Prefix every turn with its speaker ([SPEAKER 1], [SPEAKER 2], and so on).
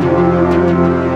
[SPEAKER 1] Música